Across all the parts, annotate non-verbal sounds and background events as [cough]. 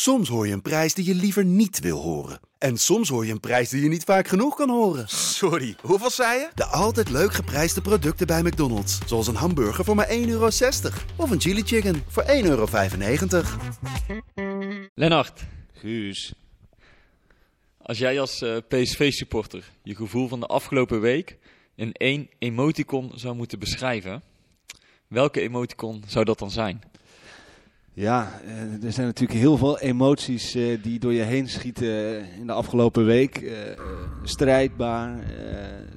Soms hoor je een prijs die je liever niet wil horen. En soms hoor je een prijs die je niet vaak genoeg kan horen. Sorry, hoeveel zei je? De altijd leuk geprijsde producten bij McDonald's. Zoals een hamburger voor maar 1,60 euro. Of een chili chicken voor 1,95 euro. Lennart, Guus. als jij als eh, PSV-supporter je gevoel van de afgelopen week in één emoticon zou moeten beschrijven, welke emoticon zou dat dan zijn? Ja, eh, er zijn natuurlijk heel veel emoties eh, die door je heen schieten in de afgelopen week. Eh, eh, strijdbaar, eh,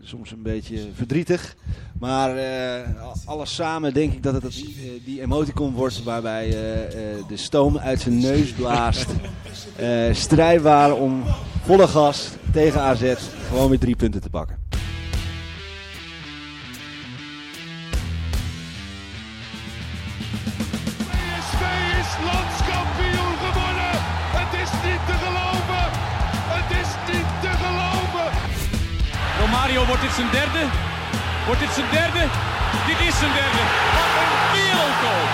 soms een beetje verdrietig. Maar eh, alles samen denk ik dat het dat, eh, die emoticon wordt waarbij eh, eh, de stoom uit zijn neus blaast. Eh, strijdbaar om volle gas tegen AZ gewoon weer drie punten te pakken. Dit zijn derde? Wordt dit zijn derde? Dit is zijn derde. Wat een wereldgoal.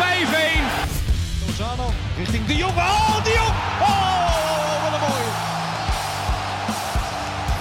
5-1. Lozano richting De Jong. Oh, De Jong. Oh, wat een mooie.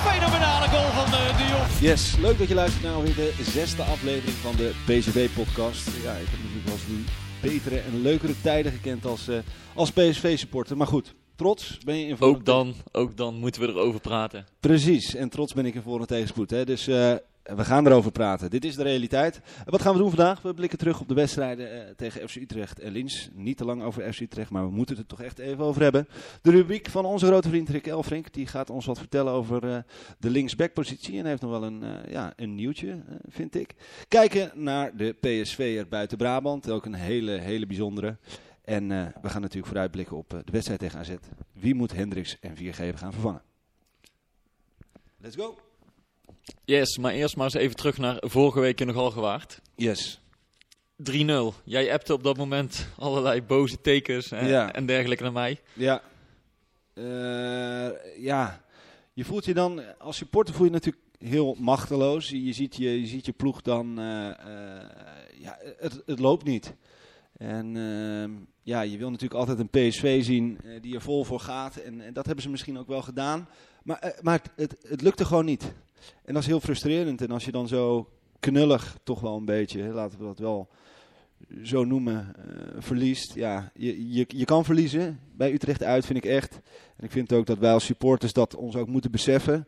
Fenomenale goal van eh, De Jong. Yes, leuk dat je luistert naar alweer de zesde aflevering van de PSV-podcast. Ja, ik heb natuurlijk wel eens nu betere en leukere tijden gekend als, eh, als PSV-supporter. Maar goed, trots ben je in voor Ook dan, ook dan moeten we erover praten. Precies, en trots ben ik in voor en tegenspoed. Hè? Dus eh, we gaan erover praten. Dit is de realiteit. Wat gaan we doen vandaag? We blikken terug op de wedstrijden eh, tegen FC Utrecht en Lins. Niet te lang over FC Utrecht, maar we moeten het er toch echt even over hebben. De rubriek van onze grote vriend Rick Elfrink. Die gaat ons wat vertellen over eh, de linksbackpositie. En heeft nog wel een, ja, een nieuwtje, vind ik. Kijken naar de PSV'er buiten Brabant. Ook een hele, hele bijzondere. En eh, we gaan natuurlijk vooruitblikken op eh, de wedstrijd tegen AZ. Wie moet Hendricks en 4G gaan vervangen? Let's go! Yes, maar eerst maar eens even terug naar vorige week in de Galgenwaard. Yes. 3-0. Jij appte op dat moment allerlei boze tekens en, Ja. en dergelijke naar mij. Ja. Eh, ja. Je voelt je dan, als supporter voel je je natuurlijk heel machteloos. Je ziet je, je, ziet je ploeg dan, ja, het, het loopt niet. En ehm, ja, je wil natuurlijk altijd een PSV zien eh, die er vol voor gaat. En, en dat hebben ze misschien ook wel gedaan. Maar, eh, maar het, het, lukte gewoon niet. En dat is heel frustrerend. En als je dan zo knullig, toch wel een beetje, hè, laten we dat wel zo noemen, eh, verliest. Ja, je, je, je kan verliezen. Bij Utrecht uit vind ik echt. En ik vind ook dat wij als supporters dat ons ook moeten beseffen.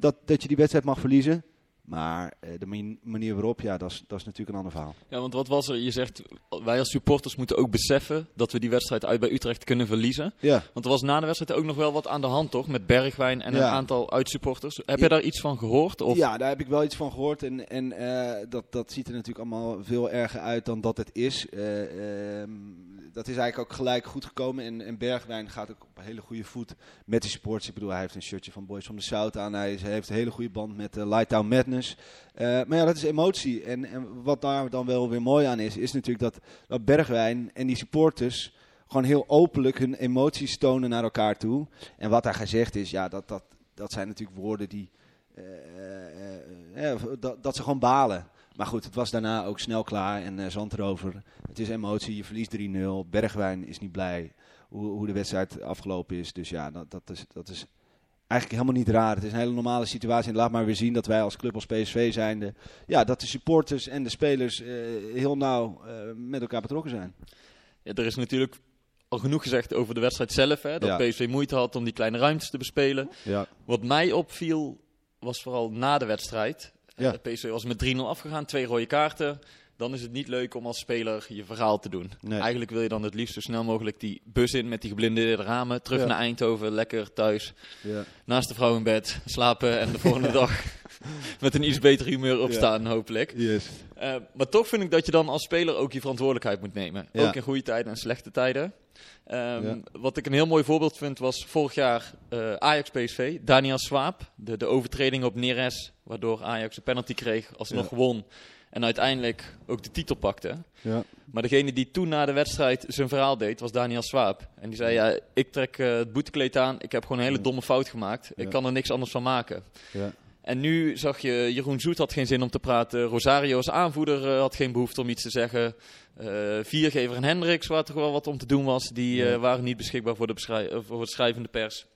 dat, dat je die wedstrijd mag verliezen. Maar eh, de mani- manier waarop, ja, dat is, dat is natuurlijk een ander verhaal. Ja, want wat was er? Je zegt, wij als supporters moeten ook beseffen dat we die wedstrijd uit bij Utrecht kunnen verliezen. Ja. Want er was na de wedstrijd ook nog wel wat aan de hand, toch? Met Bergwijn en een aantal uitsupporters. Heb Ja. je daar iets van gehoord? Of? Ja, daar heb ik wel iets van gehoord. En, en eh, dat, dat ziet er natuurlijk allemaal veel erger uit dan dat het is. Eh, ehm, dat is eigenlijk ook gelijk goed gekomen. En, en Bergwijn gaat ook op een hele goede voet met die supporters. Ik bedoel, hij heeft een shirtje van Boys from the South aan. Hij heeft een hele goede band met uh, Lighttown Madness. Eh, maar ja, dat is emotie. En, en wat daar dan wel weer mooi aan is, is natuurlijk dat, dat Bergwijn en die supporters gewoon heel openlijk hun emoties tonen naar elkaar toe. En wat daar gezegd is, ja, dat, dat, dat zijn natuurlijk woorden die... eh, eh, dat, dat ze gewoon balen. Maar goed, het was daarna ook snel klaar. En erover. Het is emotie. Je verliest 3-0. Bergwijn is niet blij hoe, hoe de wedstrijd afgelopen is. Dus ja, dat, dat, is, dat is eigenlijk helemaal niet raar. Het is een hele normale situatie. En laat maar weer zien dat wij als club, als PSV zijnde... Ja, dat de supporters en de spelers eh, heel nauw eh, met elkaar betrokken zijn. Ja, er is natuurlijk al genoeg gezegd over de wedstrijd zelf. Hè, dat Ja. PSV moeite had om die kleine ruimtes te bespelen. Ja. Wat mij opviel was vooral na de wedstrijd. Ja. Eh, PSV was met 3-0 afgegaan, twee rode kaarten. Dan is het niet leuk om als speler je verhaal te doen. Nee. Eigenlijk wil je dan het liefst zo snel mogelijk die bus in met die geblindeerde ramen. Terug Ja. naar Eindhoven, lekker thuis. Ja. Naast de vrouw in bed, slapen en de volgende [laughs] dag met een iets beter humeur opstaan hopelijk. Yes. Eh, maar toch vind ik dat je dan als speler ook je verantwoordelijkheid moet nemen. Ja. Ook in goede tijden en slechte tijden. Ehm, Ja. Wat ik een heel mooi voorbeeld vind was vorig jaar eh, Ajax-PSV. Daniel Swaap, de, de overtreding op Neres, waardoor Ajax een penalty kreeg, alsnog Ja. won. En uiteindelijk ook de titel pakte. Ja. Maar degene die toen na de wedstrijd zijn verhaal deed, was Daniel Swaap. En die zei, ja, ik trek eh, het boetekleed aan, ik heb gewoon een hele Ja. domme fout gemaakt. Ik Ja. kan er niks anders van maken. Ja. En nu zag je, Jeroen Zoet had geen zin om te praten. Rosario als aanvoerder eh, had geen behoefte om iets te zeggen. Eh, Viergever en Hendricks, waar toch wel wat om te doen was, die waren niet beschikbaar voor de, voor de schrijvende pers.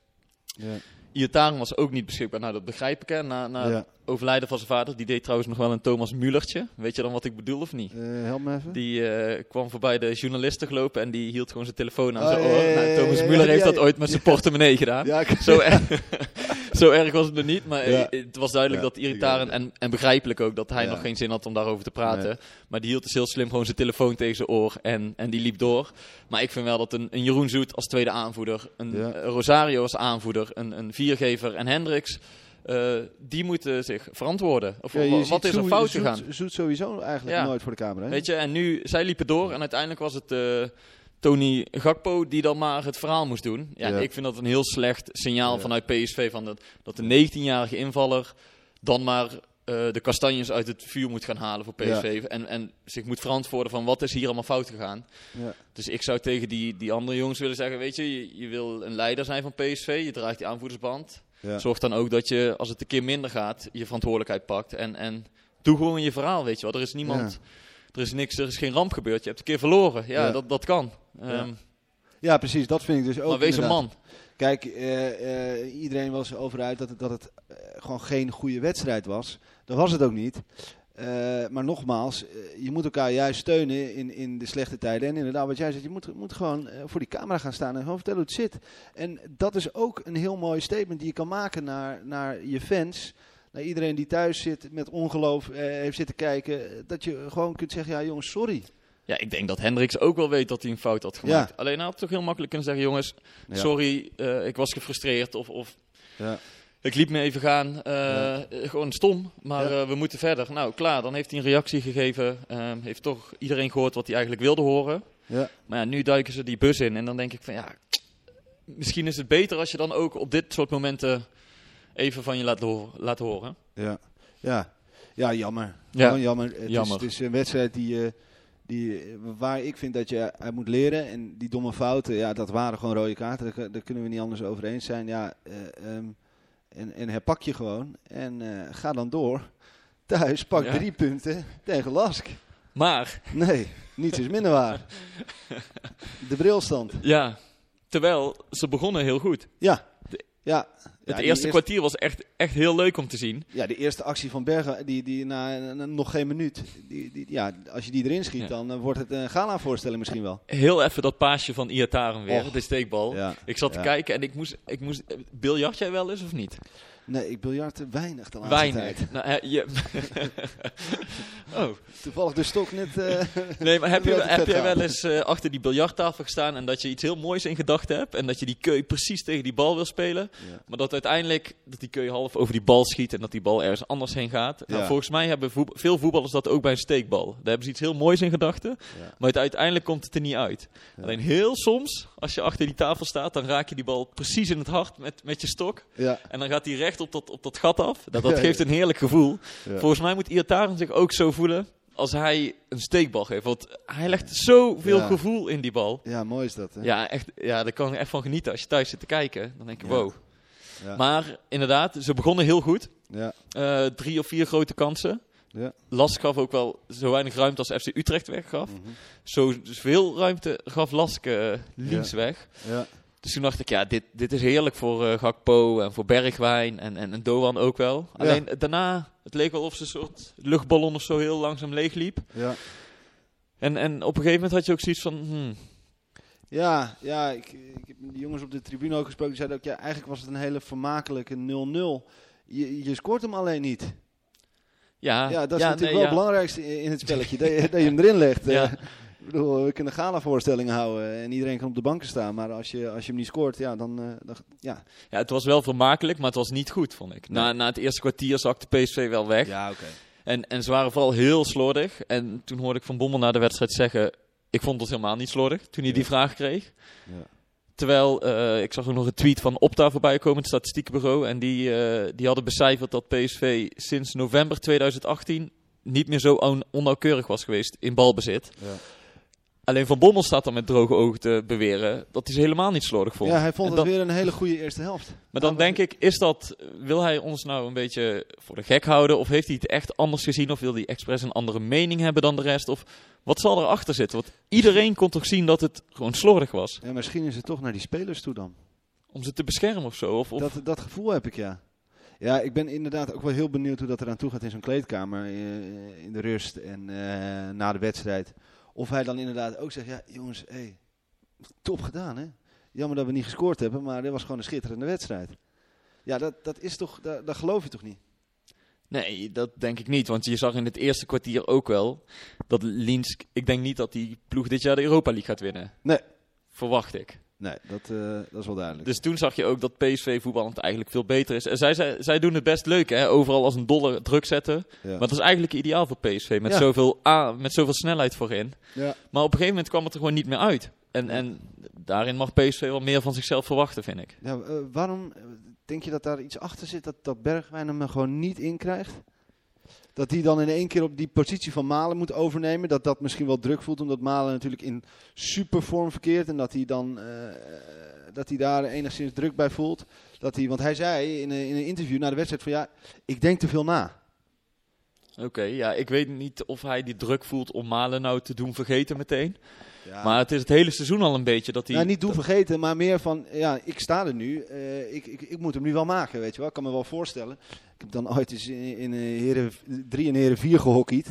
Ja. Iataren was ook niet beschikbaar. Nou, dat begrijp ik hè. Na, na Ja. het overlijden van zijn vader, die deed trouwens nog wel een Thomas Mullertje. Weet je dan wat ik bedoel of niet? Eh, help me even. Die eh, kwam voorbij de journalisten gelopen en die hield gewoon zijn telefoon aan Oh, zijn oor. Nou, Thomas ja, Muller heeft dat ooit met zijn portemonnee gedaan. Ja, ik- Zo, [laughs] [laughs] zo erg was het nog niet, maar Ja. eh, het was duidelijk Ja, dat irritarend en, en begrijpelijk ook dat hij nog geen zin had om daarover te praten. Nee. Maar die hield dus heel slim gewoon zijn telefoon tegen zijn oor en, en die liep door. Maar ik vind wel dat een, een Jeroen Zoet als tweede aanvoerder, een Rosario als aanvoerder, een, een Viergever en Hendricks, eh, die moeten zich verantwoorden. Of Ja, wat is er Zoet- fout Zoet- gegaan? Zoet sowieso eigenlijk Ja. nooit voor de camera. hè? Weet je, en nu, zij liepen door en uiteindelijk was het eh, Tony Gakpo die dan maar het verhaal moest doen. Ja, Ja. Ik vind dat een heel slecht signaal Ja. vanuit PSV, van dat, dat de 19-jarige invaller dan maar eh, de kastanjes uit het vuur moet gaan halen voor PSV. En, en zich moet verantwoorden van wat is hier allemaal fout gegaan. Ja. Dus ik zou tegen die, die andere jongens willen zeggen, weet je, je, je wil een leider zijn van PSV, je draagt die aanvoerdersband. Zorg dan ook dat je, als het een keer minder gaat, je verantwoordelijkheid pakt. En, en doe gewoon je verhaal, weet je wel. Er is niemand, er is niks, er is geen ramp gebeurd. Je hebt een keer verloren. Ja, Ja. Dat, dat kan. Ja. Ehm, Ja, precies. Dat vind ik dus ook. maar wees een man. Kijk, eh, eh, iedereen was over uit dat het, dat het eh, gewoon geen goede wedstrijd was. Dat was het ook niet. Maar nogmaals, je moet elkaar juist steunen in, in de slechte tijden. En inderdaad, wat jij zegt, je moet, moet gewoon voor die camera gaan staan en gewoon vertellen hoe het zit. En dat is ook een heel mooi statement die je kan maken naar, naar je fans. Naar iedereen die thuis zit met ongeloof eh, heeft zitten kijken. Dat je gewoon kunt zeggen, ja jongens, sorry. Ja, ik denk dat Hendricks ook wel weet dat hij een fout had gemaakt. Alleen hij had toch heel makkelijk kunnen zeggen, jongens, Ja. sorry, eh, ik was gefrustreerd. Of, of Ja. ik liep me even gaan. eh, Ja. Gewoon stom, maar Ja. we moeten verder. Nou, klaar, dan heeft hij een reactie gegeven. ehm, heeft toch iedereen gehoord wat hij eigenlijk wilde horen. Ja. Maar ja, nu duiken ze die bus in en dan denk ik van ja, misschien is het beter als je dan ook op dit soort momenten even van je laat, horen. Laat horen. Ja, ja. ja jammer. Ja. Gewoon jammer. Het, Jammer. Is, het is een wedstrijd die, eh, die, eh, waar ik vind dat je uit moet leren. En die domme fouten, ja, dat waren gewoon rode kaarten. Daar, daar kunnen we niet anders over eens zijn. Ja, ehm, en, en herpak je gewoon. En ga dan door. Thuis, pak Ja. drie punten tegen Lask. Maar Nee, niets is minder waar. [laughs] De brilstand. ja, terwijl ze begonnen heel goed. Ja. Ja. Het Ja, eerste kwartier was echt, echt heel leuk om te zien. Ja, de eerste actie van Bergen, die, die na, na- nog geen minuut. Die, die, ja, als je die erin schiet, Ja. dan eh, wordt het een gala-voorstelling misschien wel. Heel even dat paasje van Iataren weer, de steekbal. Ja. Ik zat te kijken en ik moest, ik moest... Biljart jij wel eens of niet? Nee, ik biljart weinig de laatste Weinig. tijd. Nou, je... [laughs] oh, Toevallig de stok net... eh, [laughs] nee, maar heb, je, heb jij wel eens eh, achter die biljarttafel gestaan en dat je iets heel moois in gedachten hebt en dat je die keu precies tegen die bal wil spelen, maar dat uiteindelijk dat die keu half over die bal schiet en dat die bal ergens anders heen gaat. Nou, volgens mij hebben voet- veel voetballers dat ook bij een steekbal. Daar hebben ze iets heel moois in gedachten, Ja. maar uiteindelijk komt het er niet uit. Ja. Alleen heel soms, als je achter die tafel staat, dan raak je die bal precies in het hart met, met je stok. ja, En dan gaat hij recht op dat, op dat gat af. Dat, dat geeft een heerlijk gevoel. Volgens mij moet Iataren zich ook zo voelen als hij een steekbal geeft. Want hij legt zoveel Ja. gevoel in die bal. ja, mooi is dat. Hè? Ja, echt, ja, daar kan ik echt van genieten. Als je thuis zit te kijken, dan denk je Ja. wow. Ja. Maar inderdaad, ze begonnen heel goed. Ja, Eh, drie of vier grote kansen. ja. Last gaf ook wel zo weinig ruimte als FC Utrecht weggaf. Mhm. Zo veel ruimte gaf Lask eh, links Ja. weg. ja. Dus toen dacht ik, ja, dit, dit is heerlijk voor eh, Gakpo en voor Bergwijn en, en, en Doan ook wel. Alleen daarna, het leek wel of ze een soort luchtballon of zo heel langzaam leegliep. ja. En, en op een gegeven moment had je ook zoiets van, hmm, Ja, ja ik, ik heb die jongens op de tribune ook gesproken. Die zeiden ook, ja, eigenlijk was het een hele vermakelijke 0-0. Je, je scoort hem alleen niet. ja, Ja, dat is natuurlijk nee, wel ja. het belangrijkste in het spelletje. dat, je, [laughs] dat je hem erin legt. Ja. Eh, ik bedoel, we kunnen gala-voorstellingen houden en iedereen kan op de banken staan. Maar als je, als je hem niet scoort, ja, dan... eh, dan ja. Ja, het was wel vermakelijk, maar het was niet goed, vond ik. Na, na het eerste kwartier zakte PSV wel weg. ja, oké. En, en ze waren vooral heel slordig. En toen hoorde ik Van Bommel na de wedstrijd zeggen, ik vond het helemaal niet slordig, toen hij die vraag kreeg. Ja. Terwijl, eh, ik zag ook nog een tweet van Opta voorbij komen, het statistiekenbureau. En die, eh, die hadden becijferd dat PSV sinds november 2018 niet meer zo on- onnauwkeurig was geweest in balbezit. Ja. Alleen Van Bommel staat dan met droge ogen te beweren dat hij ze helemaal niet slordig vond. Ja, hij vond het weer een hele goede eerste helft. Maar dan denk ik, is dat, wil hij ons nou een beetje voor de gek houden? Of heeft hij het echt anders gezien? Of wil hij expres een andere mening hebben dan de rest? Of wat zal erachter zitten? Want iedereen kon toch zien dat het gewoon slordig was? Ja, misschien is het toch naar die spelers toe dan. Om ze te beschermen of zo? Of, of, Dat, dat gevoel heb ik, ja. Ja, ik ben inderdaad ook wel heel benieuwd hoe dat eraan toe gaat in zo'n kleedkamer. eh, in de rust en eh, na de wedstrijd. Of hij dan inderdaad ook zegt, ja jongens, hey, top gedaan hè. Jammer dat we niet gescoord hebben, maar dit was gewoon een schitterende wedstrijd. Ja, dat, dat is toch, dat, geloof je toch niet? Nee, dat denk ik niet. Want je zag in het eerste kwartier ook wel dat Linsk... Ik denk niet dat die ploeg dit jaar de Europa League gaat winnen. Nee. Verwacht ik. Nee, dat, eh, dat is wel duidelijk. Dus toen zag je ook dat PSV voetballend eigenlijk veel beter is. En zij, zij, zij doen het best leuk, hè? Overal als een dolle druk zetten. ja. Maar dat is eigenlijk ideaal voor PSV. Met, Ja. zoveel, A, met zoveel snelheid voorin. ja. Maar op een gegeven moment kwam het er gewoon niet meer uit. En, en daarin mag PSV wel meer van zichzelf verwachten, vind ik. Ja, eh, waarom eh, denk je dat daar iets achter zit dat, dat Bergwijn hem er gewoon niet in krijgt? Dat hij dan in één keer op die positie van Malen moet overnemen. Dat dat misschien wel druk voelt, omdat Malen natuurlijk in supervorm verkeert. En dat hij dan eh, dat hij daar enigszins druk bij voelt. Dat hij, want hij zei in een, in een interview na de wedstrijd van ja, ik denk te veel na. Oké, ja, ik weet niet of hij die druk voelt om Malen nou te doen vergeten meteen. Ja. Maar het is het hele seizoen al een beetje dat hij... Nou, niet doen vergeten, maar meer van, ja, ik sta er nu. eh, ik, ik, ik moet hem nu wel maken, weet je wel. Ik kan me wel voorstellen. Ik heb dan ooit eens in, in eh, heren 3 en heren 4 gehockeyd.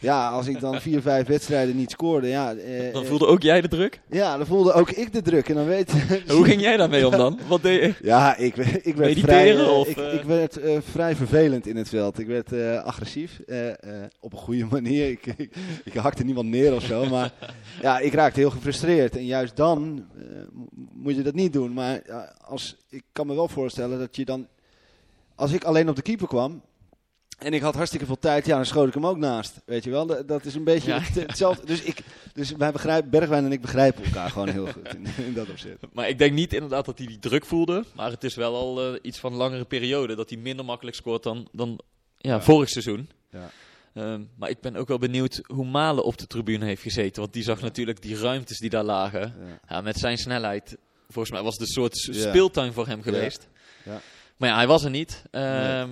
Ja, als ik dan vier, vijf wedstrijden niet scoorde, ja. eh, Dan eh, voelde ook jij de druk? Ja, dan voelde ook ik de druk. En dan weet [laughs] Hoe ging jij daarmee om dan? Wat deed je? Ja, ik, ik werd Mediteren vrij, eh, of, ik, eh? ik werd eh, vrij vervelend in het veld. Ik werd eh, agressief, eh, eh, op een goede [laughs] manier. Ik, ik, ik hakte niemand neer of zo, maar [laughs] ja, ik raakte heel gefrustreerd. En juist dan eh, mo- moet je dat niet doen. Maar als, ik kan me wel voorstellen dat je dan, als ik alleen op de keeper kwam en ik had hartstikke veel tijd, ja, dan schoot ik hem ook naast. Weet je wel, dat, dat is een beetje Ja. het- hetzelfde. Dus, ik, dus wij begrijpen, Bergwijn en ik begrijpen elkaar gewoon heel goed in, in dat opzicht. Maar ik denk niet inderdaad dat hij die druk voelde. Maar het is wel al eh, iets van langere periode dat hij minder makkelijk scoort dan, dan ja, Ja. vorig seizoen. Ja. Ehm, maar ik ben ook wel benieuwd hoe Malen op de tribune heeft gezeten. Want die zag natuurlijk die ruimtes die daar lagen. Ja. Ja, met zijn snelheid. Volgens mij was het een soort speeltuin voor hem geweest. Ja. Maar ja, hij was er niet. Ehm,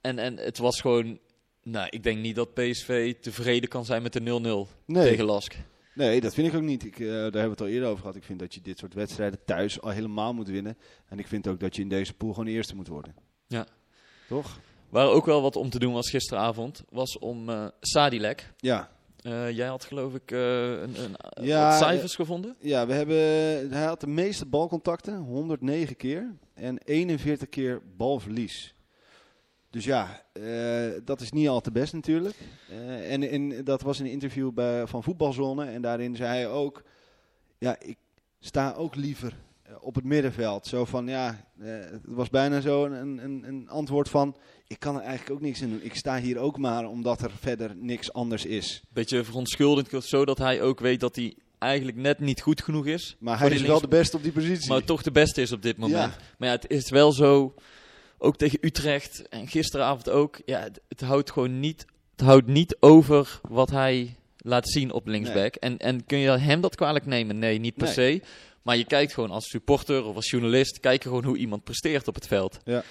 en, en het was gewoon... Nou, ik denk niet dat PSV tevreden kan zijn met de 0-0 Nee. tegen Lask. Nee, dat vind ik ook niet. Ik, eh, daar hebben we het al eerder over gehad. Ik vind dat je dit soort wedstrijden thuis al helemaal moet winnen. En ik vind ook dat je in deze pool gewoon eerste moet worden. Ja. Toch? Waar ook wel wat om te doen was gisteravond, was om eh Sadilek. Ja. Eh, jij had geloof ik eh, een, een, Ja, wat cijfers gevonden. Ja, we hebben, hij had de meeste balcontacten, 109 keer. En 41 keer balverlies. Dus ja, dat is niet al te best natuurlijk. En, en dat was een interview bij, van Voetbalzone. En daarin zei hij ook, ja, ik sta ook liever op het middenveld. Zo van, ja, eh, het was bijna zo een, een, een antwoord van, ik kan er eigenlijk ook niks in doen. Ik sta hier ook maar omdat er verder niks anders is. Beetje verontschuldigend, zodat hij ook weet dat hij eigenlijk net niet goed genoeg is. Maar hij is wel de beste op die positie. Maar toch de beste is op dit moment. Ja. Maar ja, het is wel zo, ook tegen Utrecht en gisteravond ook. Ja, het, het houdt gewoon niet, het houdt niet over wat hij laat zien op linksback. En, en kun je hem dat kwalijk nemen? Nee, niet per Nee. se. Maar je kijkt gewoon als supporter of als journalist, kijk je gewoon hoe iemand presteert op het veld. Ja.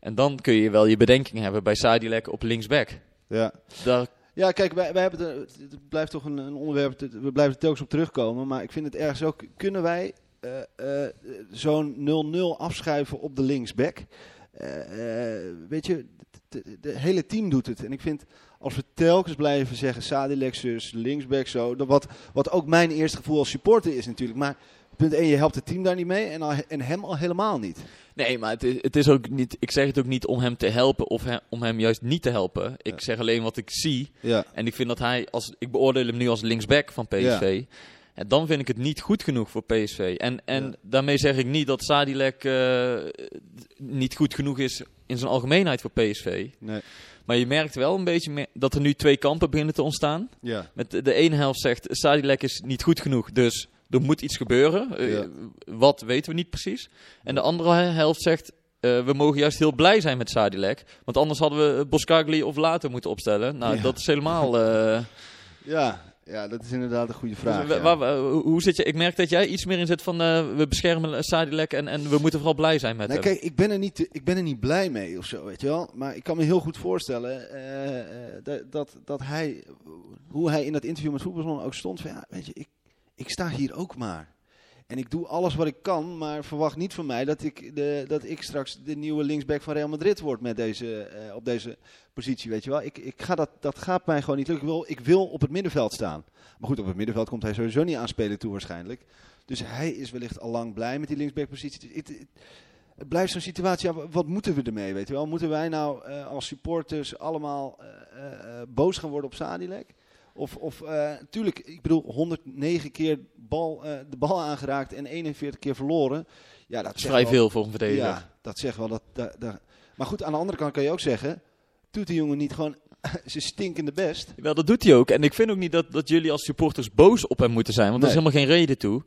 En dan kun je wel je bedenking hebben bij Sadilek op linksback. ja. Daar, Ja, kijk, wij, wij hebben het, het blijft toch een, een onderwerp, het- we blijven er telkens op terugkomen. Maar ik vind het ergens ook, kunnen wij eh, eh, zo'n 0-0 afschuiven op de linksback? Eh, weet je, het de hele team doet het. En ik vind, als we telkens blijven zeggen, Sadilek zus, linksback zo, dat wat, wat ook mijn eerste gevoel als supporter is natuurlijk. Maar punt 1, je helpt het team daar niet mee en, al, en hem al helemaal niet. Nee, maar het is, het is ook niet. Ik zeg het ook niet om hem te helpen of he- om hem juist niet te helpen. Ik Ja. zeg alleen wat ik zie. Ja, En ik vind dat hij, als, ik beoordeel hem nu als linksback van PSV. En dan vind ik het niet goed genoeg voor PSV. En, en Ja. daarmee zeg ik niet dat Sadilek eh, niet goed genoeg is in zijn algemeenheid voor PSV. nee. Maar je merkt wel een beetje dat er nu twee kampen beginnen te ontstaan. Ja. Met de, de ene helft zegt Sadilek is niet goed genoeg, dus er moet iets gebeuren. Eh, Ja. wat weten we niet precies. En de andere he- helft zegt eh, we mogen juist heel blij zijn met Sadilek. Want anders hadden we Boskagli of Later moeten opstellen. Nou, Ja. dat is helemaal... eh, [laughs] Ja, ja, dat is inderdaad een goede Dus vraag. ja. wa- hoe zit je? Ik merk dat jij iets meer in zit van eh, we beschermen Sadilek en, en we moeten vooral blij zijn met Nee, hem. kijk, ik ben, er niet, ik ben er niet blij mee of zo, weet je wel. Maar ik kan me heel goed voorstellen eh, eh, dat, dat, hij, hoe hij in dat interview met Voetbalzone ook stond. Van, ja, weet je, ik, ik sta hier ook maar. En ik doe alles wat ik kan, maar verwacht niet van mij dat ik, de, dat ik straks de nieuwe linksback van Real Madrid word met deze, eh, op deze positie, weet je wel. Ik, ik ga dat, dat gaat mij gewoon niet lukken. Ik wil, ik wil op het middenveld staan. Maar goed, op het middenveld komt hij sowieso niet aan spelen toe waarschijnlijk. Dus hij is wellicht al lang blij met die linksbackpositie. Het, het, het blijft zo'n situatie, wat moeten we ermee, weet je wel? Moeten wij nou eh, als supporters allemaal eh, boos gaan worden op Sadilek? Of, of eh, tuurlijk, ik bedoel, 109 keer bal, eh, de bal aangeraakt en 41 keer verloren. Ja, dat is vrij wel- veel voor een verdediger. Ja, dat zegt wel. Dat, dat, dat- Maar goed, aan de andere kant kan je ook zeggen, doet die jongen niet gewoon [laughs] zijn stinkende best? Wel, dat doet hij ook. En ik vind ook niet dat, dat jullie als supporters boos op hem moeten zijn, want er is helemaal geen reden toe.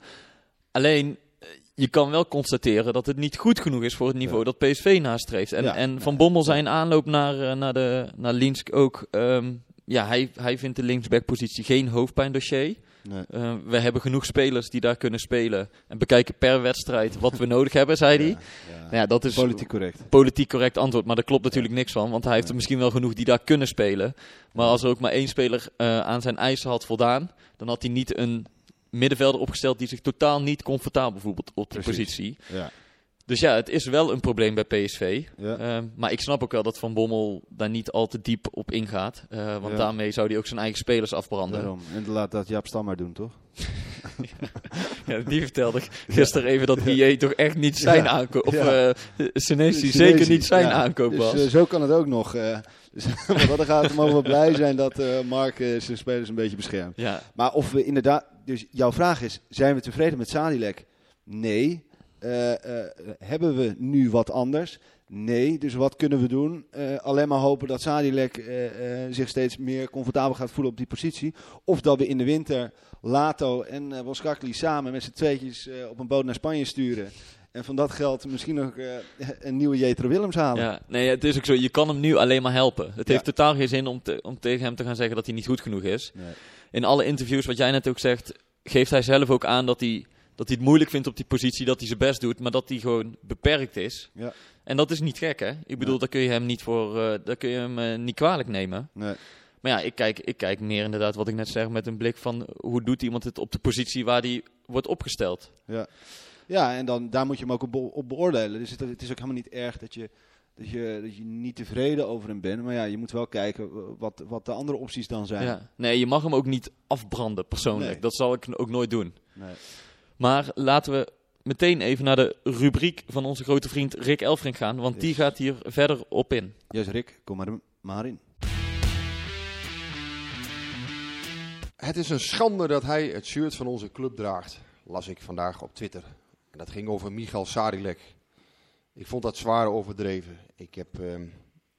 Alleen, eh, je kan wel constateren dat het niet goed genoeg is voor het niveau dat PSV nastreeft. En, Ja. en Van Bommel zijn aanloop naar, naar, de, naar Linsk ook. ehm, ja, hij, hij vindt de linksbackpositie geen hoofdpijndossier. Nee. Eh, we hebben genoeg spelers die daar kunnen spelen. En bekijken per wedstrijd wat we nodig hebben, zei hij. Ja, Nou ja, dat is Politiek correct. politiek correct antwoord. Maar daar klopt natuurlijk niks van. Want hij heeft er misschien wel genoeg die daar kunnen spelen. Maar als er ook maar één speler eh, aan zijn eisen had voldaan. Dan had hij niet een middenvelder opgesteld die zich totaal niet comfortabel voelt op die Precies. positie. Ja. Dus ja, het is wel een probleem bij PSV. Ja. Ehm, maar ik snap ook wel dat Van Bommel daar niet al te diep op ingaat. Eh, want Ja. daarmee zou hij ook zijn eigen spelers afbranden. Daarom. En laat dat Jaap Stam maar doen, toch? [laughs] Ja, die vertelde ik gisteren even dat IE toch echt niet zijn aankoop... Of eh Senesi zeker niet zijn aankoop Dus was. eh, zo kan het ook nog. eh dus [laughs] wat dat gaat, mogen we blij zijn dat Mark zijn spelers een beetje beschermt. Maar of we inderdaad, dus jouw vraag is, zijn we tevreden met Sadilek? Nee. Eh, hebben we nu wat anders? Nee. Dus wat kunnen we doen? Eh, alleen maar hopen dat Sadilek zich steeds meer comfortabel gaat voelen op die positie. Of dat we in de winter Lato en Boskakli samen met z'n tweetjes op een boot naar Spanje sturen. En van dat geld misschien nog een nieuwe Jetro Willems halen. Ja, nee, het is ook zo. Je kan hem nu alleen maar helpen. Het Ja. heeft totaal geen zin om, te- om tegen hem te gaan zeggen dat hij niet goed genoeg is. Nee. In alle interviews, wat jij net ook zegt, geeft hij zelf ook aan dat hij, dat hij het moeilijk vindt op die positie, dat hij zijn best doet, maar dat hij gewoon beperkt is. Ja. En dat is niet gek, hè? Ik bedoel, Ja. daar kun je hem niet voor, eh, daar kun je hem eh, niet kwalijk nemen. Nee. Maar ja, ik kijk, ik kijk meer inderdaad wat ik net zeg met een blik van hoe doet iemand het op de positie waar hij wordt opgesteld. Ja, ja en dan, daar moet je hem ook op, be- op beoordelen. Dus het, het is ook helemaal niet erg dat je, dat, je, dat je niet tevreden over hem bent. Maar ja, je moet wel kijken wat, wat de andere opties dan zijn. Ja. Nee, je mag hem ook niet afbranden persoonlijk. Nee. Dat zal ik ook nooit doen. Nee. Maar laten we meteen even naar de rubriek van onze grote vriend Rick Elfrink gaan. Want die gaat hier verder op in. Yes, Rick, kom maar, maar in. Het is een schande dat hij het shirt van onze club draagt, las ik vandaag op Twitter. En dat ging over Michal Sarilek. Ik vond dat zwaar overdreven. Ik heb ehm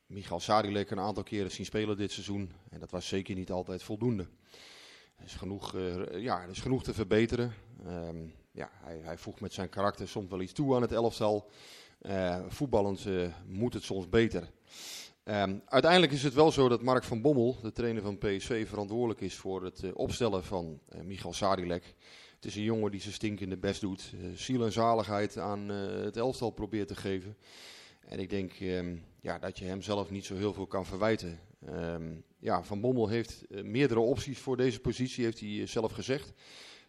Michal Sarilek een aantal keren zien spelen dit seizoen. En dat was zeker niet altijd voldoende. Is genoeg, eh, ja, er is genoeg te verbeteren. Ehm, ja, hij, hij voegt met zijn karakter soms wel iets toe aan het elftal. Eh, voetballend eh, moet het soms beter. Ehm, uiteindelijk is het wel zo dat Mark van Bommel, de trainer van PSV, verantwoordelijk is voor het opstellen van Michal Sadilek. Het is een jongen die zijn stinkende best doet, ziel en zaligheid aan het elftal probeert te geven. En ik denk ehm, ja, dat je hem zelf niet zo heel veel kan verwijten. Ja, van Bommel heeft eh, meerdere opties voor deze positie, heeft hij eh, zelf gezegd.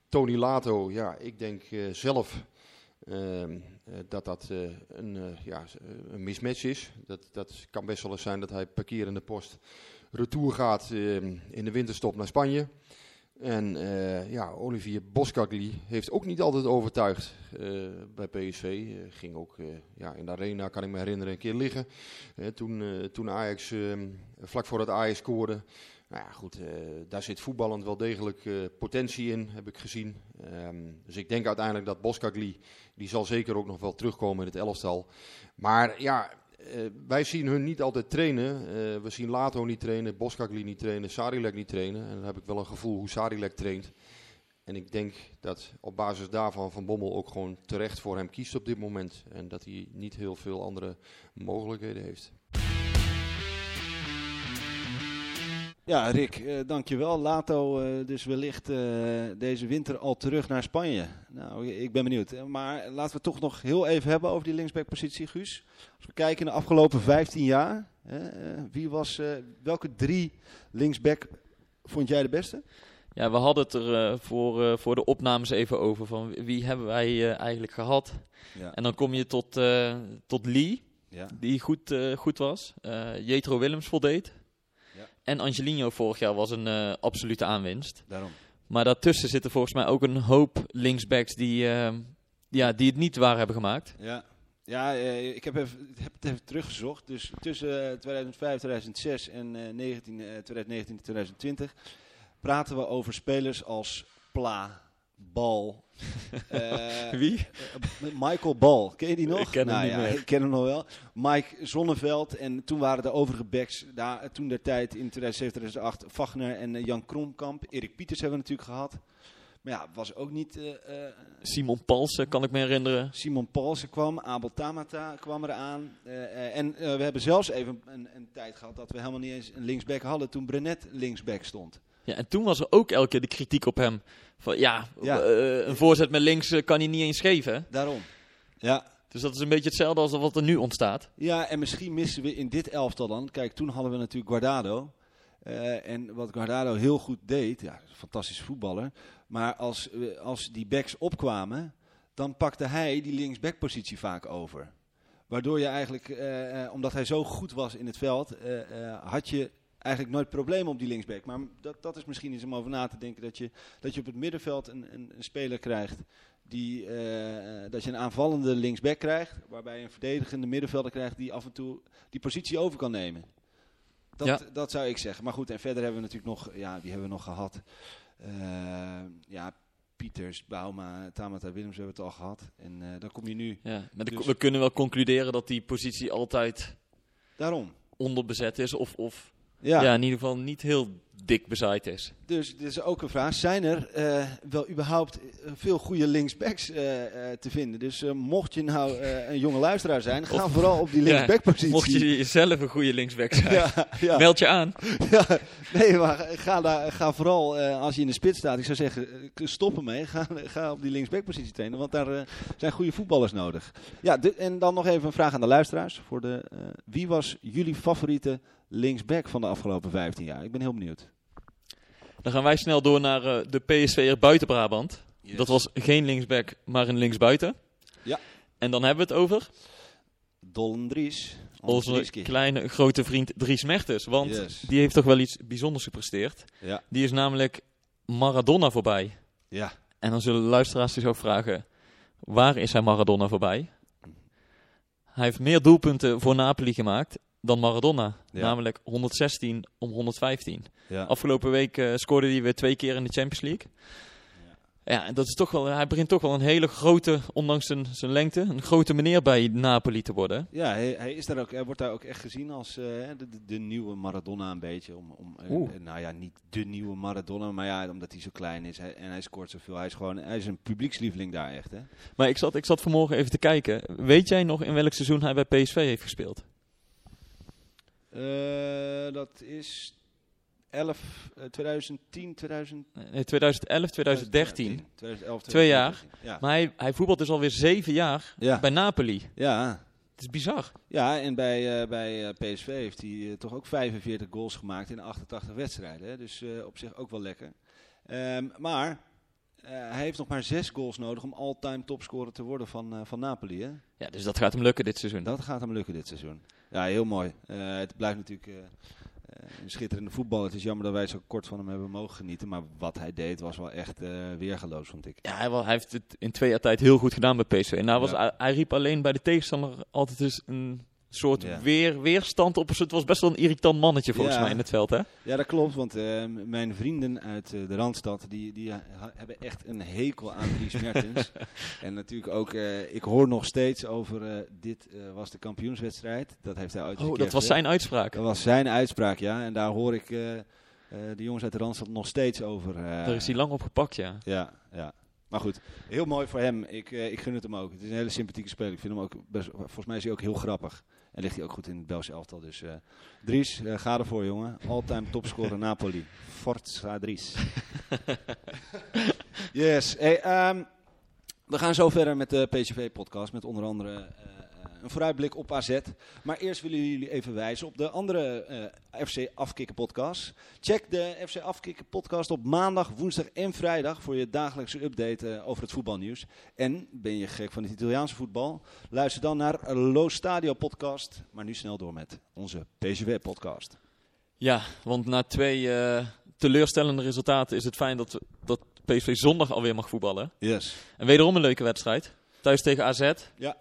Tony Lato, ja, ik denk eh, zelf Ehm, eh, dat dat een, ja, een mismatch is. Dat, dat kan best wel eens zijn dat hij parkerende post retour gaat ehm, in de winterstop naar Spanje. En eh, ja, Olivier Boskagli heeft ook niet altijd overtuigd eh, bij PSV. Eh, ging ook ja, in de arena, kan ik me herinneren, een keer liggen. Toen, toen Ajax, ehm, vlak voordat Ajax scoorde. Nou ja, goed, daar zit voetballend wel degelijk potentie in, heb ik gezien. Ehm, dus ik denk uiteindelijk dat Boskagli, die zal zeker ook nog wel terugkomen in het elftal. Maar ja, eh, wij zien hun niet altijd trainen. Eh, we zien Lato niet trainen, Boskagli niet trainen, Sarilek niet trainen. En dan heb ik wel een gevoel hoe Sarilek traint. En ik denk dat op basis daarvan Van Bommel ook gewoon terecht voor hem kiest op dit moment. En dat hij niet heel veel andere mogelijkheden heeft. Ja, Rick, eh, dankjewel. Lato eh, dus wellicht eh, deze winter al terug naar Spanje. Nou, ik ben benieuwd. Maar laten we het toch nog heel even hebben over die linksbackpositie, Guus. Als we kijken in de afgelopen 15 jaar, hè, wie was, welke drie linksback vond jij de beste? Ja, we hadden het er voor, voor de opnames even over. Van wie hebben wij eigenlijk gehad? Ja. En dan kom je tot, tot Lee, Ja. die goed, goed was. Jetro Willems voldeed. En Angelino vorig jaar was een eh, absolute aanwinst. Daarom. Maar daartussen zitten volgens mij ook een hoop linksbacks die, eh, ja, die het niet waar hebben gemaakt. Ja, ja eh, ik heb, even, heb het even teruggezocht. Dus tussen eh, 2005, 2006 en eh, 19, eh, 2019 2020 praten we over spelers als Pla, Bal. [laughs] eh, Wie? eh, Michael Bal, ken je die nog? Ik ken hem nou, niet ja, meer. Ik ken hem nog wel. Mike Zonneveld en toen waren de overige backs, daar, toen der tijd in 2007, 2008, Vagner en eh, Jan Kromkamp. Erik Pieters hebben we natuurlijk gehad. Maar ja, was ook niet... Simon Palsen, kan ik me herinneren. Simon Paulsen kwam, Abel Tamata kwam eraan. Eh, en we hebben zelfs even een, een tijd gehad dat we helemaal niet eens een linksback hadden toen Brenet linksback stond. Ja, en toen was er ook elke keer de kritiek op hem. Van ja, Ja. eh, een voorzet met links eh, kan hij niet eens geven. Daarom. Ja. Dus dat is een beetje hetzelfde als wat er nu ontstaat. ja, en misschien missen we in dit elftal dan. Kijk, toen hadden we natuurlijk Guardado. Eh, en wat Guardado heel goed deed, ja, fantastische voetballer. Maar als, als die backs opkwamen, dan pakte hij die linksbackpositie vaak over. Waardoor je eigenlijk, omdat hij zo goed was in het veld, had je eigenlijk nooit problemen op die linksback. Maar dat, dat is misschien iets om over na te denken. Dat je, dat je op het middenveld een, een, een speler krijgt. Die, eh, dat je een aanvallende linksback krijgt. Waarbij je een verdedigende middenvelder krijgt die af en toe die positie over kan nemen. Dat, Ja. dat zou ik zeggen. Maar goed, en verder hebben we natuurlijk nog, ja, die hebben we nog gehad. Eh, ja, Pieters, Bauma, Tamata Willems hebben we het al gehad. En eh, dan kom je nu. Ja, maar Dus- we kunnen wel concluderen dat die positie altijd Daarom. onderbezet is. Of, of Ja, ja. in ieder geval niet heel dik bezaaid is. dus dit is ook een vraag. Zijn er eh, wel überhaupt eh, veel goede linksbacks eh, te vinden? Dus mocht je nou een jonge luisteraar zijn, ga Of- vooral op die [laughs] Ja, linksbackpositie. Mocht je zelf een goede linksback zijn, ja, ja. meld je aan. [laughs] Ja, nee, maar ga, daar, ga vooral als je in de spits staat. Ik zou zeggen, stop ermee. Ga, ga op die linksbackpositie trainen, want daar zijn goede voetballers nodig. Ja, en dan nog even een vraag aan de luisteraars. Voor de, wie was jullie favoriete linksback van de afgelopen 15 jaar? Ik ben heel benieuwd. Dan gaan wij snel door naar eh, de PSV'er buiten Brabant. Dat was geen linksback, maar een linksbuiten. Ja. En dan hebben we het over Dollen Dries. onze kleine grote vriend Dries Mertens. Want Yes. die heeft toch wel iets bijzonders gepresteerd. Ja, Die is namelijk Maradona voorbij. ja. En dan zullen luisteraars zich ook vragen, waar is hij Maradona voorbij? Hij heeft meer doelpunten voor Napoli gemaakt dan Maradona. Ja. Namelijk 116 om 115. ja. Afgelopen week eh, scoorde hij weer twee keer in de Champions League. Ja, en dat is toch wel, hij begint toch wel een hele grote, ondanks zijn, zijn lengte, een grote meneer bij Napoli te worden. Ja, hij, hij, is daar ook, hij wordt daar ook echt gezien als eh, de, de, de nieuwe Maradona een beetje. Om, om, eh, nou ja, niet de nieuwe Maradona, maar ja, omdat hij zo klein is hij- en hij scoort zoveel. Hij is gewoon hij is een publiekslieveling daar echt. Hè? Maar ik zat, ik zat vanmorgen even te kijken. Weet jij nog in welk seizoen hij bij PSV heeft gespeeld? Eh, dat is 11, eh, 2010, 2000, Nee, 2011, 2013. 2011, Twee jaar. 2013. Ja. Maar hij, hij voetbalt dus alweer zeven jaar Ja. bij Napoli. Ja. Het is bizar. ja, en bij, eh, bij eh, PSV heeft hij toch ook 45 goals gemaakt in 88 wedstrijden. Hè? Dus op zich ook wel lekker. Ehm, maar hij heeft nog maar zes goals nodig om all-time topscorer te worden van, eh, van Napoli. Hè? Ja, dus dat gaat hem lukken dit seizoen. Dat gaat hem lukken dit seizoen. Ja, heel mooi. Eh, het blijft natuurlijk eh, eh, een schitterende voetbal. Het is jammer dat wij zo kort van hem hebben mogen genieten. Maar wat hij deed was wel echt eh weergeloos, vond ik. Ja, hij, wa- hij heeft het in twee jaar tijd heel goed gedaan bij PSV. En hij, was, Ja. hij, hij riep alleen bij de tegenstander altijd eens een soort Ja. weer, weerstand op. Het was best wel een irritant mannetje volgens Ja. mij in het veld, hè? Ja, dat klopt. Want eh, m- mijn vrienden uit eh, de Randstad, die, die ha- hebben echt een hekel aan Dries [laughs] Mertens. en natuurlijk ook, eh, ik hoor nog steeds over, eh, dit was de kampioenswedstrijd. Dat heeft hij ooit Oh, dat was gezegd. zijn uitspraak. Dat was zijn uitspraak, ja. En daar hoor ik de jongens uit de Randstad nog steeds over. Daar is hij lang op gepakt, ja. Ja, ja. Maar goed, heel mooi voor hem. Ik, eh, ik gun het hem ook. Het is een hele sympathieke speler. Ik vind hem ook best, volgens mij is hij ook heel grappig. En ligt hij ook goed in het Belgische elftal. Dus eh, Dries, eh, ga ervoor jongen. All-time topscorer Napoli. [laughs] Forza Dries. [laughs] yes. Hey, ehm, we gaan zo verder met de PCV-podcast. Met onder andere een vooruitblik op AZ. Maar eerst willen jullie even wijzen op de andere eh, FC Afkikken podcast. Check de FC Afkikken podcast op maandag, woensdag en vrijdag voor je dagelijkse update eh, over het voetbalnieuws. En ben je gek van het Italiaanse voetbal? Luister dan naar Lo Stadio podcast. Maar nu snel door met onze PCV podcast. Ja, want na twee eh, teleurstellende resultaten is het fijn dat, dat PSV zondag alweer mag voetballen. Yes. En wederom een leuke wedstrijd. Thuis tegen AZ. Ja.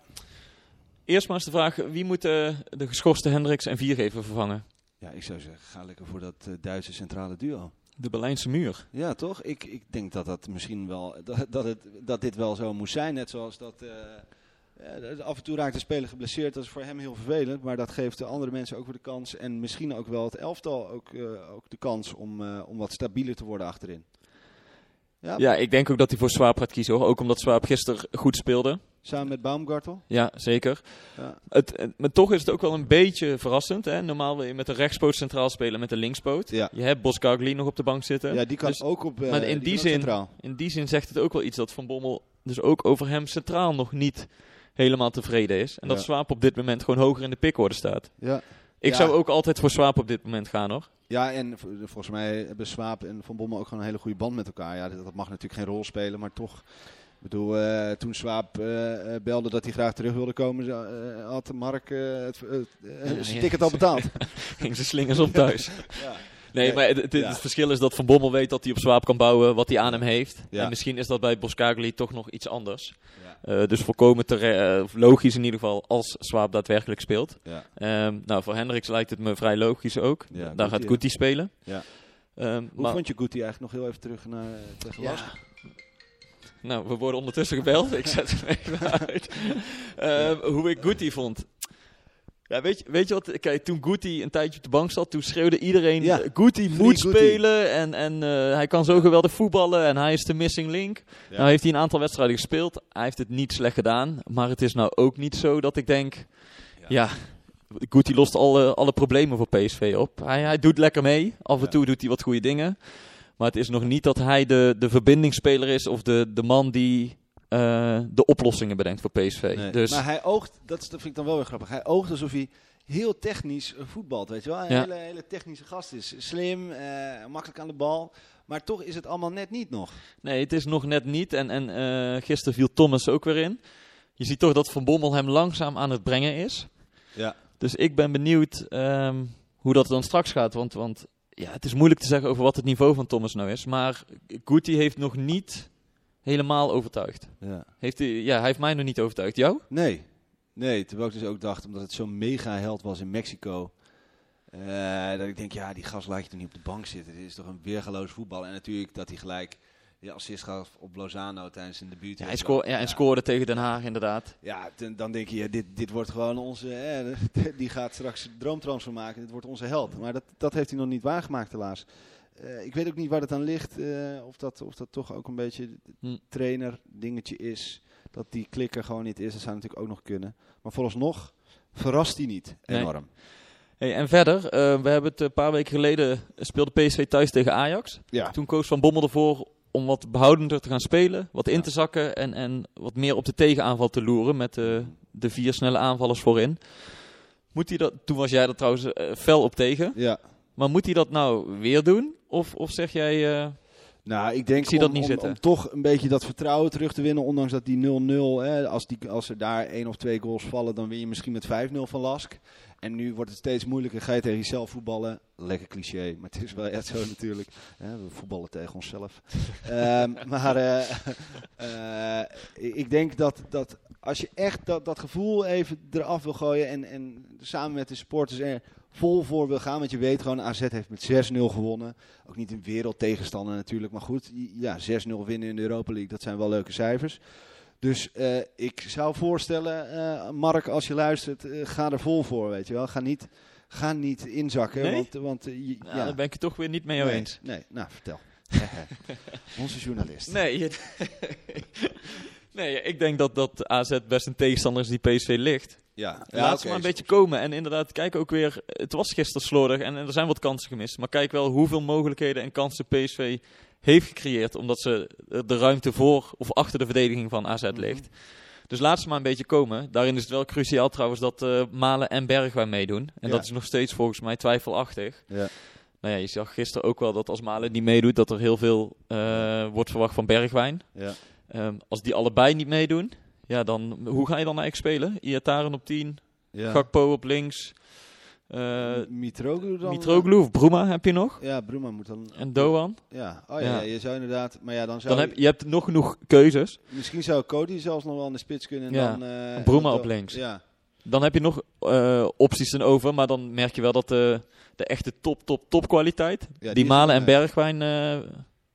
Eerst maar eens de vraag, wie moet eh, de geschorste Hendricks en Viergever vervangen? Ja, ik zou zeggen, ga lekker voor dat eh, Duitse centrale duo. De Berlijnse muur. Ja, toch? Ik, ik denk dat dat misschien wel, dat, dat, het, dat dit wel zo moest zijn. Net zoals dat, eh, ja, af en toe raakt de speler geblesseerd. Dat is voor hem heel vervelend. Maar dat geeft de andere mensen ook weer de kans. En misschien ook wel het elftal ook, eh, ook de kans om, eh, om wat stabieler te worden achterin. Ja, Ja, ik denk ook dat hij voor Swaap gaat kiezen hoor. Ook omdat Swaap gisteren goed speelde. Samen met Baumgartel. Ja, zeker. Ja. Het, maar toch is het ook wel een beetje verrassend. Hè? Normaal wil je met de rechtspoot centraal spelen met de linkspoot. Ja. Je hebt Boskagli nog op de bank zitten. ja, die kan Dus ook op. eh, maar in die zin- centraal. In die zin zegt het ook wel iets dat Van Bommel dus ook over hem centraal nog niet helemaal tevreden is. En dat Ja. Swaap op dit moment gewoon hoger in de pickorde staat. Ja. Ik zou ook altijd voor Swaap op dit moment gaan hoor. Ja, en volgens mij hebben Swaap en Van Bommel ook gewoon een hele goede band met elkaar. Ja, dat mag natuurlijk geen rol spelen, maar toch. Ik bedoel, eh, toen Swaap eh, eh, belde dat hij graag terug wilde komen, had Mark het, zijn ticket al betaald. [laughs] Ging ze slingers op thuis. [laughs] ja. Nee, Nee, maar het, het- ja. het verschil is dat Van Bommel weet dat hij op Swaap kan bouwen wat hij aan hem heeft. Ja. En misschien is dat bij Boskagli toch nog iets anders. Ja. Eh, dus volkomen tere- eh, logisch in ieder geval als Swaap daadwerkelijk speelt. Ja. Ehm, nou, voor Hendricks lijkt het me vrij logisch ook. Ja, Daar Guti, gaat ja. Guti spelen. Ja. Ehm, Hoe maar- vond je Guti eigenlijk nog heel even terug naar eh, tegen Ja. Lask? Nou, we worden ondertussen gebeld. Ik zet hem even uit. Ehm, hoe ik Guti vond. Ja, weet, je, weet je wat? Kijk, toen Guti een tijdje op de bank zat, toen schreeuwde iedereen... Ja. eh, Guti moet spelen en, en eh, hij kan zo geweldig voetballen en hij is de missing link. Ja. Nou heeft hij een aantal wedstrijden gespeeld. Hij heeft het niet slecht gedaan. Maar het is nou ook niet zo dat ik denk... Ja, Guti lost alle, alle problemen voor PSV op. Hij, hij doet lekker mee. Af en Ja. toe doet hij wat goede dingen. Maar het is nog niet dat hij de, de verbindingsspeler is of de, de man die eh, de oplossingen bedenkt voor PSV. Nee. Dus Maar hij oogt, dat, vind ik dan wel weer grappig, hij oogt alsof hij heel technisch eh, voetbalt, weet je wel. Een Ja. hele, hele technische gast is. Slim, eh, makkelijk aan de bal. Maar toch is het allemaal net niet nog. nee, het is nog net niet. En, en eh, gisteren viel Thomas ook weer in. Je ziet toch dat Van Bommel hem langzaam aan het brengen is. Ja. Dus ik ben benieuwd ehm, hoe dat dan straks gaat. Want, want ja, het is moeilijk te zeggen over wat het niveau van Thomas nou is. Maar Guti heeft nog niet helemaal overtuigd. Ja. Heeft hij, ja, hij heeft mij nog niet overtuigd. Jou? Nee. Nee, terwijl ik dus ook dacht, omdat het zo'n mega held was in Mexico. eh, dat ik denk, ja, die gast laat je toch niet op de bank zitten. Dit is toch een weergeloos voetbal. En natuurlijk dat hij gelijk die assist gaf op Lozano tijdens zijn debuut. Ja, hij scoor, ja, en scoorde tegen Den Haag inderdaad. Ja, ten- dan denk je, ja, dit, dit wordt gewoon onze... [laughs] die gaat straks droomtransfer maken. Dit wordt onze held. Maar dat, dat heeft hij nog niet waargemaakt helaas. Eh, ik weet ook niet waar het aan ligt. eh, of, dat, of dat toch ook een beetje Hm. trainer dingetje is. Dat die klikker gewoon niet is. Dat zou natuurlijk ook nog kunnen. Maar vooralsnog verrast hij niet Nee. enorm. Hey, en verder, eh, we hebben het een paar weken geleden speelde PSV thuis tegen Ajax. Ja. Toen koos Van Bommel ervoor om wat behoudender te gaan spelen, wat in te zakken en, en wat meer op de tegenaanval te loeren met de, de vier snelle aanvallers voorin. Moet hij dat, toen was jij er trouwens eh, fel op tegen, Ja. maar moet hij dat nou weer doen? Of, of zeg jij, eh, Nou, ik denk Ik zie om, dat niet om, zitten. om toch een beetje dat vertrouwen terug te winnen. Ondanks dat die 0-0, hè, als, die, als er daar één of twee goals vallen, dan win je misschien met 5-0 van Lask. En nu wordt het steeds moeilijker. Ga je tegen jezelf voetballen. Lekker cliché, maar het is wel echt zo natuurlijk. We voetballen tegen onszelf. [laughs] Ehm, maar eh, eh, ik denk dat, dat als je echt dat, dat gevoel even eraf wil gooien en, en samen met de supporters er vol voor wil gaan. Want je weet gewoon, AZ heeft met 6-0 gewonnen. Ook niet een wereldtegenstander natuurlijk. Maar goed, ja, 6-0 winnen in de Europa League, dat zijn wel leuke cijfers. Dus eh, ik zou voorstellen, eh, Mark, als je luistert, eh, ga er vol voor, weet je wel. Ga niet, ga niet inzakken, Nee? want, want je- nou, ja. daar ben ik het toch weer niet mee nee, eens. Nee, nou, vertel. [laughs] [laughs] Onze journalist. Nee, [laughs] nee, ik denk dat, dat AZ best een tegenstander is die PSV ligt. Ja, Laat ze maar een beetje komen. En inderdaad, kijk ook weer. Het was gisteren slordig en, en er zijn wat kansen gemist. Maar kijk wel hoeveel mogelijkheden en kansen PSV heeft gecreëerd. Omdat ze de ruimte voor of achter de verdediging van AZ Mhm. ligt. Dus laat ze maar een beetje komen. Daarin is het wel cruciaal trouwens dat eh, Malen en Bergwijn meedoen. En Ja. dat is nog steeds volgens mij twijfelachtig. Ja. Nou ja, je zag gisteren ook wel dat als Malen niet meedoet, dat er heel veel eh, wordt verwacht van Bergwijn. Ja. Ehm, als die allebei niet meedoen, ja, dan hoe ga je dan eigenlijk spelen? Iataren op 10, Ja. Gakpo op links, eh Mitroglou dan? Mitroglou of Bruma heb je nog. Ja, Bruma moet dan... En Doan. Ja, oh ja, je zou inderdaad... Maar ja, dan zou... Dan heb, je hebt nog genoeg keuzes. Misschien zou Cody zelfs nog wel in de spits kunnen. En Ja, dan, Bruma dan- op links. Ja, Dan heb je nog eh, opties ten over, maar dan merk je wel dat de, de echte top, top, top kwaliteit, Ja, die Malen en Bergwijn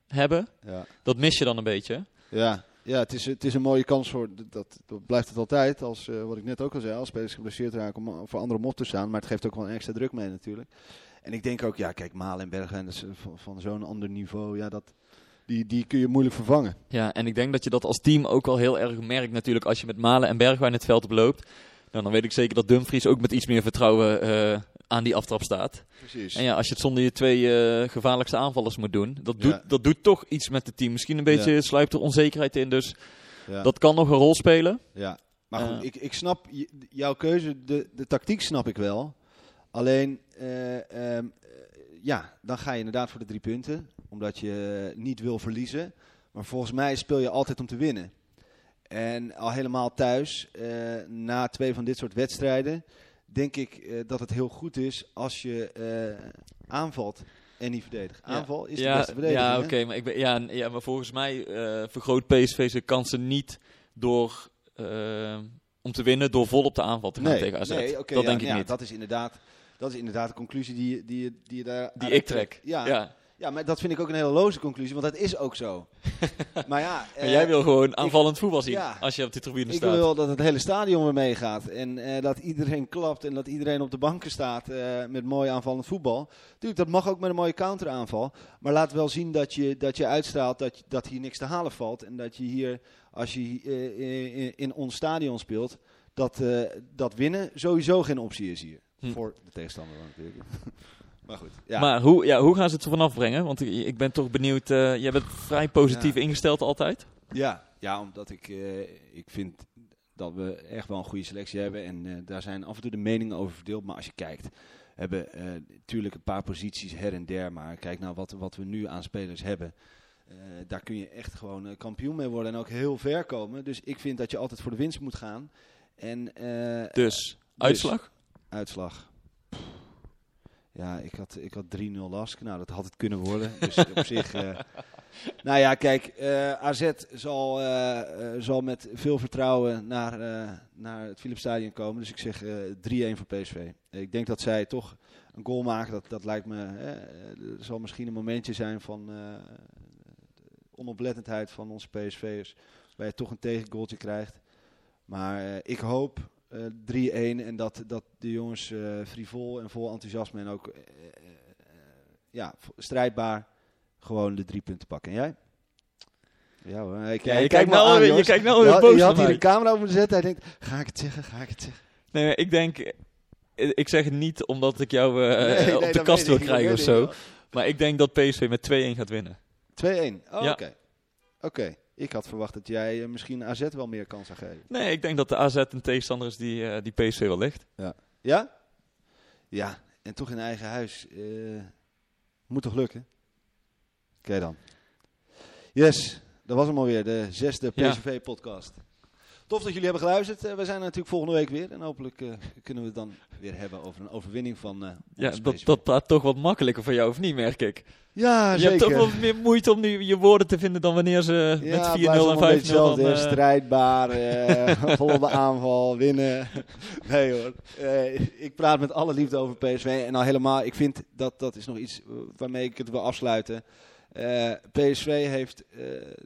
hebben, ja. dat mis je dan een beetje. Ja, ja het, is, het is een mooie kans voor, dat, dat blijft het altijd, als, eh, wat ik net ook al zei, als spelers geblesseerd raken om voor anderen op te staan. Maar het geeft ook wel extra druk mee natuurlijk. En ik denk ook, ja kijk, Malen en Bergen eh, van zo'n ander niveau, ja, dat, die, die kun je moeilijk vervangen. Ja, en ik denk dat je dat als team ook wel heel erg merkt natuurlijk als je met Malen en Bergwijn het veld oploopt. Nou, dan weet ik zeker dat Dumfries ook met iets meer vertrouwen eh, aan die aftrap staat. Precies. En ja, als je het zonder je twee eh, gevaarlijkste aanvallers moet doen, dat doet, Ja. dat doet toch iets met het team. Misschien een beetje Ja. sluipt er onzekerheid in, dus ja. dat kan nog een rol spelen. Ja, maar goed, Ja. ik, ik snap jouw keuze, de, de tactiek snap ik wel. Alleen, eh, ehm, eh, ja, dan ga je inderdaad voor de drie punten, omdat je niet wil verliezen. Maar volgens mij speel je altijd om te winnen. En al helemaal thuis, eh, na twee van dit soort wedstrijden, denk ik eh, dat het heel goed is als je eh, aanvalt en niet verdedigt. Ja. Aanval is de ja, beste verdediging. Ja, oké, maar, ik ben, ja, ja, maar volgens mij vergroot PSV zijn kansen niet door om te winnen door vol op de aanval te gaan tegen AZ. Nee, oké, dat ja, denk ik niet. Dat is inderdaad, dat is inderdaad de conclusie die, je- die, je- die je daar Die ik trek. Ja, ja. Ja, maar dat vind ik ook een hele loze conclusie, want dat is ook zo. [laughs] maar ja, En eh, jij wil gewoon aanvallend voetbal zien ja. als je op de tribune ik staat. wil dat het hele stadion weer meegaat en eh, dat iedereen klapt en dat iedereen op de banken staat eh, met mooi aanvallend voetbal. Tuurlijk, dat mag ook met een mooie counteraanval, maar laat wel zien dat je, dat je uitstraalt dat, dat hier niks te halen valt en dat je hier, als je in, in ons stadion speelt, dat, dat winnen sowieso geen optie is hier. Hm. Voor de tegenstander dan natuurlijk. [laughs] maar goed, ja. Maar hoe, ja, hoe gaan ze het er vanaf brengen? Want ik, ik ben toch benieuwd. eh jij bent vrij positief Ja. ingesteld altijd. Ja, ja omdat ik, eh, ik vind dat we echt wel een goede selectie hebben. En eh, daar zijn af en toe de meningen over verdeeld. Maar als je kijkt, hebben natuurlijk een paar posities her en der. Maar kijk nou wat, wat we nu aan spelers hebben. Daar kun je echt gewoon kampioen mee worden en ook heel ver komen. Dus ik vind dat je altijd voor de winst moet gaan. En, eh, Dus, uitslag? Uitslag. Ja, ik had, ik had 3-0 Lask. Nou, dat had het kunnen worden. Dus op [laughs] zich... eh, nou ja, kijk, eh, AZ zal, eh, zal met veel vertrouwen naar, naar het Philipsstadion komen. Dus ik zeg eh 3-1 voor PSV. Ik denk dat zij toch een goal maken. Dat, dat lijkt me... er zal misschien een momentje zijn van onoplettendheid van onze PSV'ers. Waar je toch een tegengoaltje krijgt. Maar ik hoop 3-1 en dat, dat de jongens eh, frivol en vol enthousiasme en ook eh, eh, ja, strijdbaar gewoon de drie punten pakken. En jij? Ja hoor. Ik, Ja, je kijk kijkt nou aan, weer- je kijkt nou weer boos Je had hier de camera op moeten zetten. Hij denkt, ga ik het zeggen, ga ik het zeggen? Nee, ik denk. Ik zeg het niet omdat ik jou Nee, nee, op de kast wil ik, krijgen of zo. Maar ik denk dat PSV met 2-1 gaat winnen. 2-1. Oh, Ja. oké. Oké. Ik had verwacht dat jij eh, misschien AZ wel meer kans zou geven. Nee, ik denk dat de AZ een tegenstander is die, eh, die PSV wel ligt. Ja? Ja, en toch in eigen huis. eh, moet toch lukken? Oké dan. Yes, dat was hem alweer, de zesde Ja. Tof dat jullie hebben geluisterd. Eh, we zijn er natuurlijk volgende week weer. En hopelijk eh, kunnen we het dan weer hebben over een overwinning van eh Ja, dat, dat praat toch wat makkelijker voor jou, of niet, merk ik. ja, je zeker. hebt toch wel meer moeite om nu je woorden te vinden dan wanneer ze Ja, met 4-0 blijft en 5-0 allemaal een beetje hetzelfde, dan, hè. eh, [laughs] strijdbaar, vol op de aanval, winnen. [laughs] Nee hoor, ik praat met alle liefde over PSV en al helemaal, ik vind dat dat is nog iets waarmee ik het wil afsluiten. Eh, PSV heeft eh,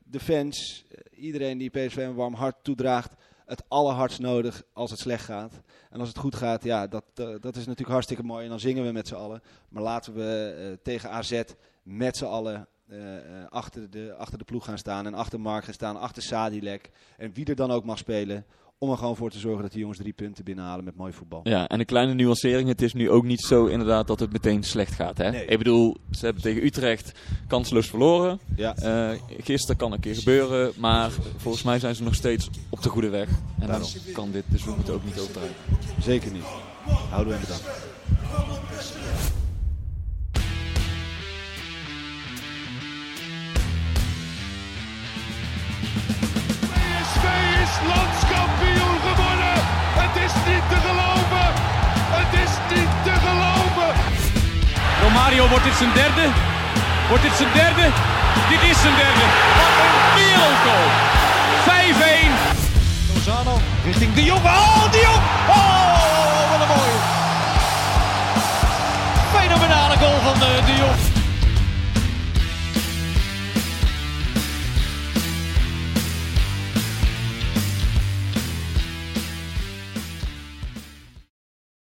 de fans, eh, iedereen die PSV een warm hart toedraagt, het allerhardst nodig als het slecht gaat. En als het goed gaat, ja, dat, dat is natuurlijk hartstikke mooi en dan zingen we met z'n allen. Maar laten we tegen AZ met z'n allen achter, de, achter de ploeg gaan staan en achter Mark gaan staan, achter Sadilek. En wie er dan ook mag spelen, om er gewoon voor te zorgen dat die jongens drie punten binnenhalen met mooi voetbal. Ja, en een kleine nuancering. Het is nu ook niet zo inderdaad dat het meteen slecht gaat. Hè? Nee. Ik bedoel, ze hebben tegen Utrecht kansloos verloren. Ja, Eh, gisteren kan een keer gebeuren, maar volgens mij zijn ze nog steeds op de goede weg. En Daarom. dan kan dit, dus we moeten ook niet overdrijven. zeker niet. Houden we en bedankt. PSV is niet te geloven. Het is niet te geloven. Romario wordt dit zijn derde. Wordt dit zijn derde? Dit is zijn derde. Wat een wereldgoal. 5-1. Lozano richting de Jong. Oh,